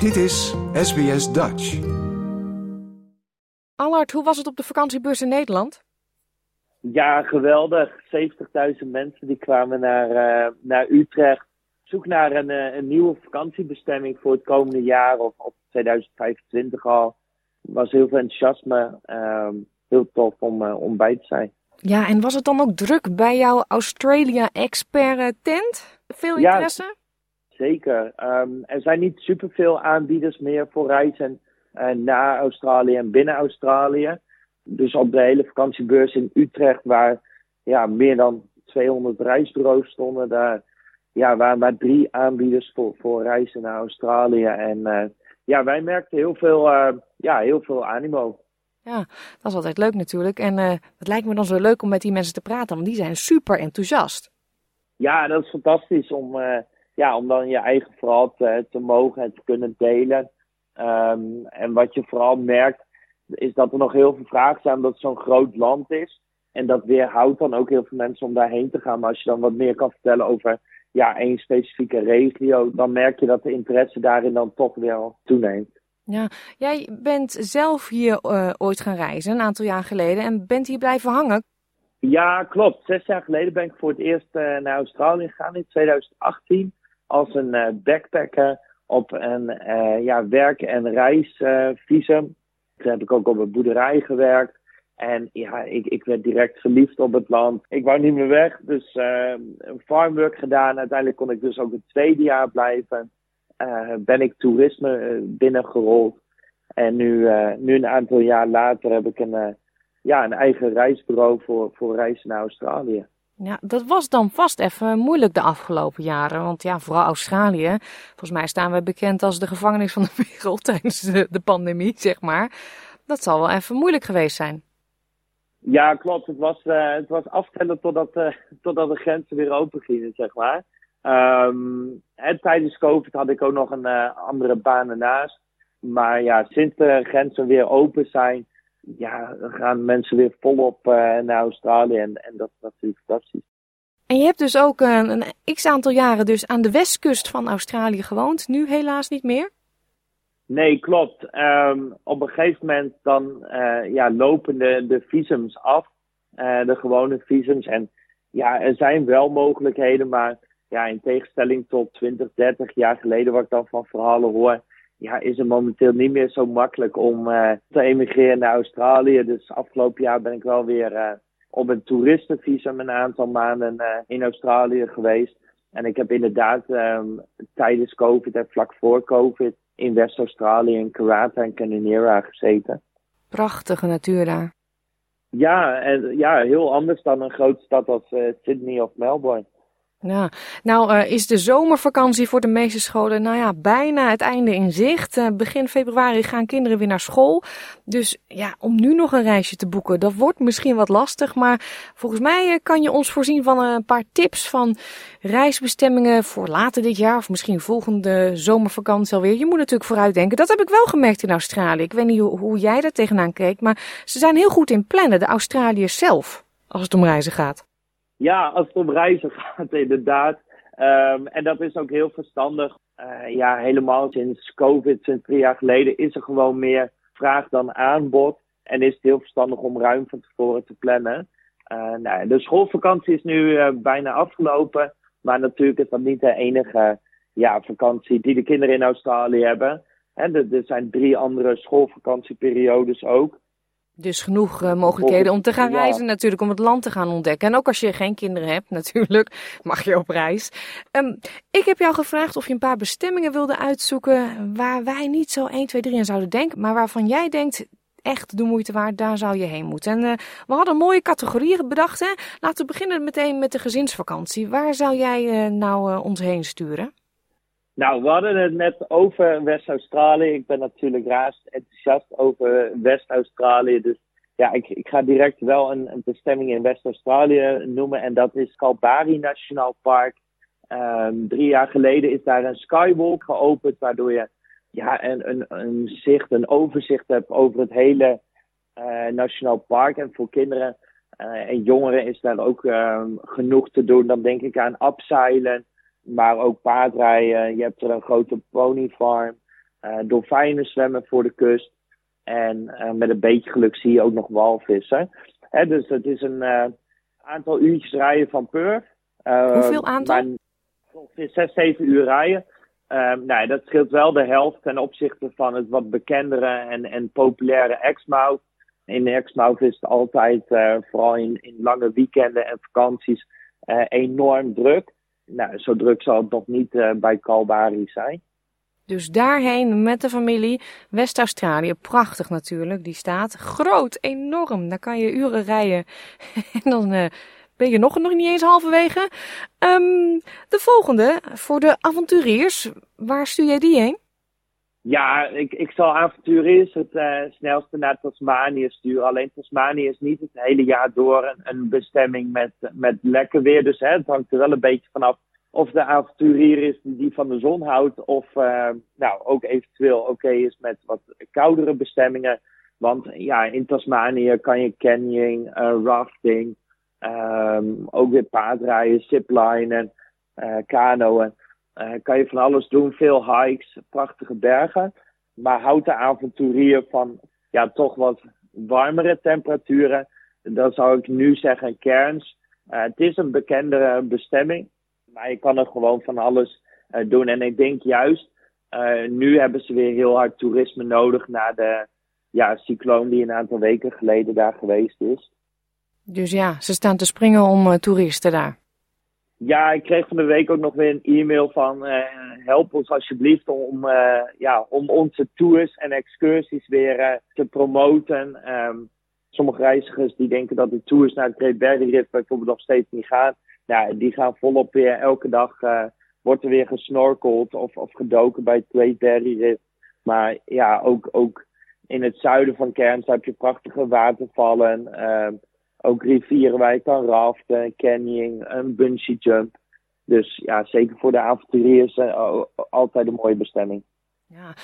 Dit is SBS Dutch. Allard, hoe was het op de vakantiebeurs in Nederland? Ja, geweldig. 70.000 mensen die kwamen naar, uh, naar Utrecht. Zoek naar een, uh, een, nieuwe vakantiebestemming voor het komende jaar of, of 2025 al. Er was heel veel enthousiasme. Uh, heel tof om, uh, om bij te zijn. Ja, en was het dan ook druk bij jouw Australia Expert tent? Veel interesse? Ja, zeker. Um, er zijn niet superveel aanbieders meer voor reizen uh, naar Australië en binnen Australië. Dus op de hele vakantiebeurs in Utrecht, waar ja, meer dan 200 reisbureaus stonden, daar ja, waren maar drie aanbieders voor, voor reizen naar Australië. En uh, ja, wij merkten heel veel, uh, ja, heel veel animo. Ja, dat is altijd leuk natuurlijk. En uh, het lijkt me dan zo leuk om met die mensen te praten, want die zijn super enthousiast. Ja, dat is fantastisch om, ja, om dan je eigen verhaal te, te mogen en te kunnen delen. Um, en wat je vooral merkt, is dat er nog heel veel vragen zijn omdat het zo'n groot land is. En dat weerhoudt dan ook heel veel mensen om daarheen te gaan. Maar als je dan wat meer kan vertellen over ja, één specifieke regio, dan merk je dat de interesse daarin dan toch wel toeneemt. Ja, jij bent zelf hier uh, ooit gaan reizen, een aantal jaar geleden, en bent hier blijven hangen. Ja, klopt. Zes jaar geleden ben ik voor het eerst uh, naar Australië gegaan in 2018 als een uh, backpacker op een ja, werk- en reisvisum. Toen heb ik ook op een boerderij gewerkt. En ja, ik, ik werd direct verliefd op het land. Ik wou niet meer weg, dus uh, farmwork gedaan. Uiteindelijk kon ik dus ook het tweede jaar blijven. Ben ik toerisme binnengerold. En nu, nu een aantal jaar later heb ik een, ja, een eigen reisbureau voor, voor reizen naar Australië. Ja, dat was dan vast even moeilijk de afgelopen jaren. Want ja, vooral Australië. Volgens mij staan we bekend als de gevangenis van de wereld tijdens de, de pandemie, zeg maar. Dat zal wel even moeilijk geweest zijn. Ja, klopt. Het was, uh, het was aftellen totdat, uh, totdat de grenzen weer open gingen, zeg maar. Um, en tijdens COVID had ik ook nog een uh, andere baan ernaast. Maar ja, sinds de grenzen weer open zijn, ja, dan gaan mensen weer volop naar Australië. En, en dat is natuurlijk fantastisch. En je hebt dus ook een, een x aantal jaren dus aan de westkust van Australië gewoond. Nu helaas niet meer? Nee, klopt. Um, op een gegeven moment dan uh, ja, lopen de, de visums af. Uh, de gewone visums. En ja, er zijn wel mogelijkheden, maar ja, in tegenstelling tot 20, 30 jaar geleden, wat ik dan van verhalen hoor, ja, is het momenteel niet meer zo makkelijk om uh, te emigreren naar Australië. Dus afgelopen jaar ben ik wel weer op een toeristenvisum een aantal maanden in Australië geweest. En ik heb inderdaad um, tijdens COVID en vlak voor COVID in West-Australië, in Karata en Cananera gezeten. Prachtige natuur daar. Ja, en, ja, heel anders dan een grote stad als Sydney of Melbourne. Nou uh, is de zomervakantie voor de meeste scholen nou ja, bijna het einde in zicht. Uh, begin februari gaan kinderen weer naar school. Dus ja, om nu nog een reisje te boeken, dat wordt misschien wat lastig. Maar volgens mij uh, kan je ons voorzien van een paar tips van reisbestemmingen voor later dit jaar. Of misschien volgende zomervakantie alweer. Je moet natuurlijk vooruitdenken. Dat heb ik wel gemerkt in Australië. Ik weet niet hoe, hoe jij daar tegenaan keek. Maar ze zijn heel goed in plannen, de Australiërs zelf, als het om reizen gaat. Ja, als het om reizen gaat, inderdaad. Um, en dat is ook heel verstandig. Uh, ja, helemaal sinds COVID, sinds drie jaar geleden, is er gewoon meer vraag dan aanbod. En is het heel verstandig om ruim van tevoren te plannen. Uh, nou, de schoolvakantie is nu uh, bijna afgelopen. Maar natuurlijk is dat niet de enige ja, vakantie die de kinderen in Australië hebben. En er zijn drie andere schoolvakantieperiodes ook. Dus genoeg uh, mogelijkheden om te gaan reizen natuurlijk, om het land te gaan ontdekken. En ook als je geen kinderen hebt natuurlijk, mag je op reis. Um, ik heb jou gevraagd of je een paar bestemmingen wilde uitzoeken waar wij niet zo 1, 2, 3 aan zouden denken. Maar waarvan jij denkt, echt de moeite waard, daar zou je heen moeten. En uh, we hadden mooie categorieën bedacht. Hè? Laten we beginnen meteen met de gezinsvakantie. Waar zou jij uh, nou ons heen sturen? Nou, we hadden het net over West-Australië. Ik ben natuurlijk raast enthousiast over West-Australië. Dus ja, ik, ik ga direct wel een, bestemming in West-Australië noemen. En dat is Kalbari Nationaal Park. Um, drie jaar geleden is daar een skywalk geopend, waardoor je ja, een, een, zicht, een overzicht hebt over het hele uh, Nationaal Park. En voor kinderen uh, en jongeren is daar ook um, genoeg te doen. Dan denk ik aan abseilen maar ook paardrijden. Je hebt er een grote ponyfarm. dolfijnen zwemmen voor de kust. En met een beetje geluk zie je ook nog walvissen. Hè, dus het is een aantal uurtjes rijden van Perth. Hoeveel aantal? Ongeveer 6, 7 uur rijden. Um, nou, dat scheelt wel de helft ten opzichte van het wat bekendere en, en populaire Exmouth. In Exmouth is het altijd, uh, vooral in, in lange weekenden en vakanties, uh, enorm druk. Nou, zo druk zal het nog niet uh, bij Kalbari zijn. Dus daarheen met de familie. West-Australië, prachtig natuurlijk, die staat. Groot, enorm. Daar kan je uren rijden. en dan ben je nog, nog niet eens halverwege. Um, de volgende, voor de avonturiers, waar stuur jij die heen? Ja, ik, ik zal avonturiers het uh, snelste naar Tasmanië sturen. Alleen Tasmanië is niet het hele jaar door een, een bestemming met, met lekker weer. Dus hè, het hangt er wel een beetje vanaf of de avonturier is die van de zon houdt. Of uh, nou, ook eventueel oké is met wat koudere bestemmingen. Want ja, in Tasmanië kan je canyoning, uh, rafting, Um, ook weer paardrijden, ziplinen, kanoën. Uh, kan je van alles doen. Veel hikes, prachtige bergen. Maar houdt de avonturier van ja, toch wat warmere temperaturen. Dan zou ik nu zeggen Cairns. Uh, het is een bekendere bestemming. Maar je kan er gewoon van alles doen. En ik denk juist, nu hebben ze weer heel hard toerisme nodig na de ja, cycloon die een aantal weken geleden daar geweest is. Dus ja, ze staan te springen om toeristen daar. Ja, ik kreeg van de week ook nog weer een e-mail van uh, help ons alsjeblieft om, uh, ja, om onze tours en excursies weer te promoten. Um, sommige reizigers die denken dat de tours naar het Great Barrier bijvoorbeeld nog steeds niet gaan. Nou, die gaan volop weer elke dag wordt er weer gesnorkeld of, of gedoken bij het Great Barrier Reef. Maar ja, ook, ook in het zuiden van Cairns heb je prachtige watervallen. Uh, ook rivieren waar je kan raften, canyoning, een bungee jump. Dus ja, zeker voor de avonturiers uh, altijd een mooie bestemming. Ja.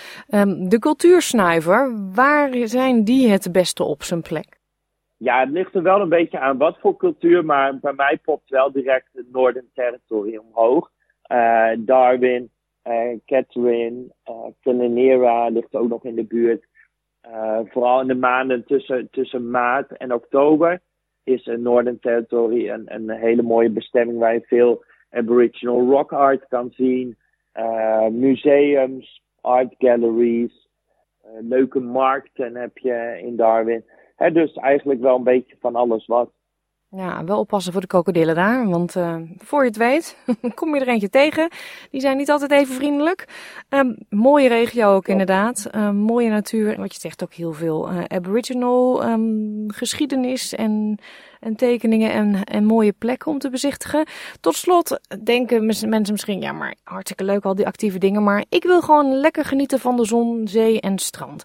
Um, de cultuursnuiver, waar zijn die het beste op zijn plek? Ja, het ligt er wel een beetje aan wat voor cultuur, maar bij mij popt wel direct het Northern Territory omhoog. Uh, Darwin, uh, Catherine, uh, ligt ook nog in de buurt. vooral in de maanden tussen, tussen maart en oktober is Northern Territory een, een hele mooie bestemming waar je veel Aboriginal rock art kan zien. Uh, museums, art galleries, uh, leuke markten heb je in Darwin. He, dus eigenlijk wel een beetje van alles wat. Ja, wel oppassen voor de krokodillen daar, want uh, voor je het weet kom je er eentje tegen. Die zijn niet altijd even vriendelijk. Um, mooie regio ook inderdaad, um, mooie natuur. Wat je zegt ook heel veel uh, aboriginal um, geschiedenis en, en tekeningen en, en mooie plekken om te bezichtigen. Tot slot denken mensen misschien, ja maar hartstikke leuk al die actieve dingen, maar ik wil gewoon lekker genieten van de zon, zee en strand.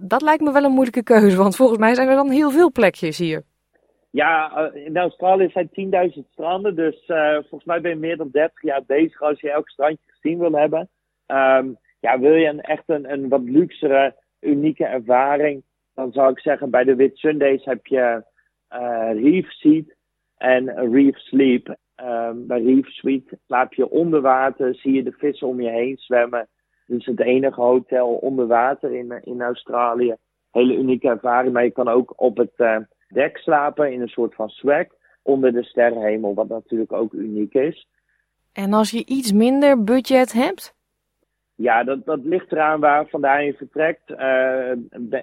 Dat lijkt me wel een moeilijke keuze, want volgens mij zijn er dan heel veel plekjes hier. Ja, eh, in Australië zijn 10.000 stranden. Dus uh, volgens mij ben je meer dan 30 jaar bezig als je elk strandje gezien wil hebben. Um, ja, wil je een, echt een, een wat luxere, unieke ervaring, dan zou ik zeggen bij de Wit Sundays heb je uh, Reef Seat en Reef Sleep. Um, bij Reef Suite slaap je onder water, zie je de vissen om je heen zwemmen. Is het enige hotel onder water in, in Australië. Hele unieke ervaring, maar je kan ook op het dek slapen in een soort van swag onder de sterrenhemel, wat natuurlijk ook uniek is. En als je iets minder budget hebt? Ja, dat, dat ligt eraan waar vandaan je vertrekt. Uh,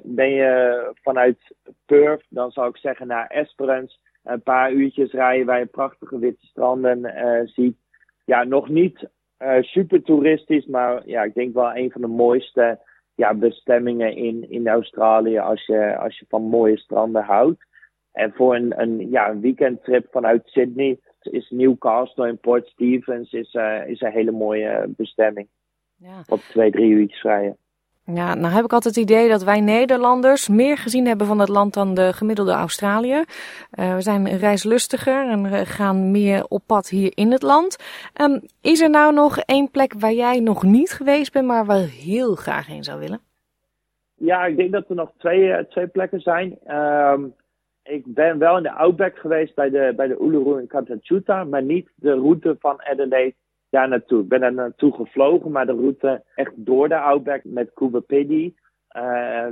ben je vanuit Perth, dan zou ik zeggen naar Esperance. Een paar uurtjes rijden waar je prachtige witte stranden uh, ziet. Ja, nog niet uh, super toeristisch, maar ja, ik denk wel een van de mooiste ja, bestemmingen in, in Australië als je, als je van mooie stranden houdt. En voor een, een, ja, een weekendtrip vanuit Sydney is Newcastle en Port Stephens is, uh, is een hele mooie bestemming. Ja. Op twee, drie uurtjes rijden. Ja, nou heb ik altijd het idee dat wij Nederlanders meer gezien hebben van het land dan de gemiddelde Australië. Uh, we zijn reislustiger en gaan meer op pad hier in het land. Um, is er nou nog één plek waar jij nog niet geweest bent, maar waar heel graag heen zou willen? Ja, ik denk dat er nog twee, uh, twee plekken zijn. Um, ik ben wel in de Outback geweest bij de, bij de Uluru in Kantachuta, maar niet de route van Adelaide daar naartoe. Ik ben daar naartoe gevlogen, maar de route echt door de Outback met Cuba Piddy. Uh,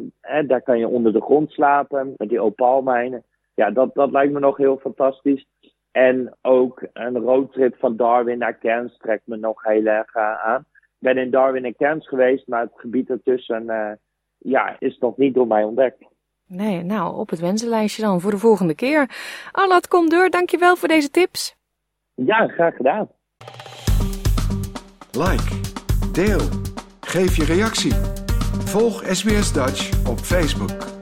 daar kan je onder de grond slapen met die opaalmijnen. Ja, dat, dat lijkt me nog heel fantastisch. En ook een roadtrip van Darwin naar Cairns trekt me nog heel erg uh, aan. Ik ben in Darwin en Cairns geweest, maar het gebied ertussen uh, ja, is nog niet door mij ontdekt. Nee, nou, op het wensenlijstje dan voor de volgende keer. Allard Comdeur, dankjewel voor deze tips. Ja, graag gedaan. Like, deel, geef je reactie. Volg SBS Dutch op Facebook.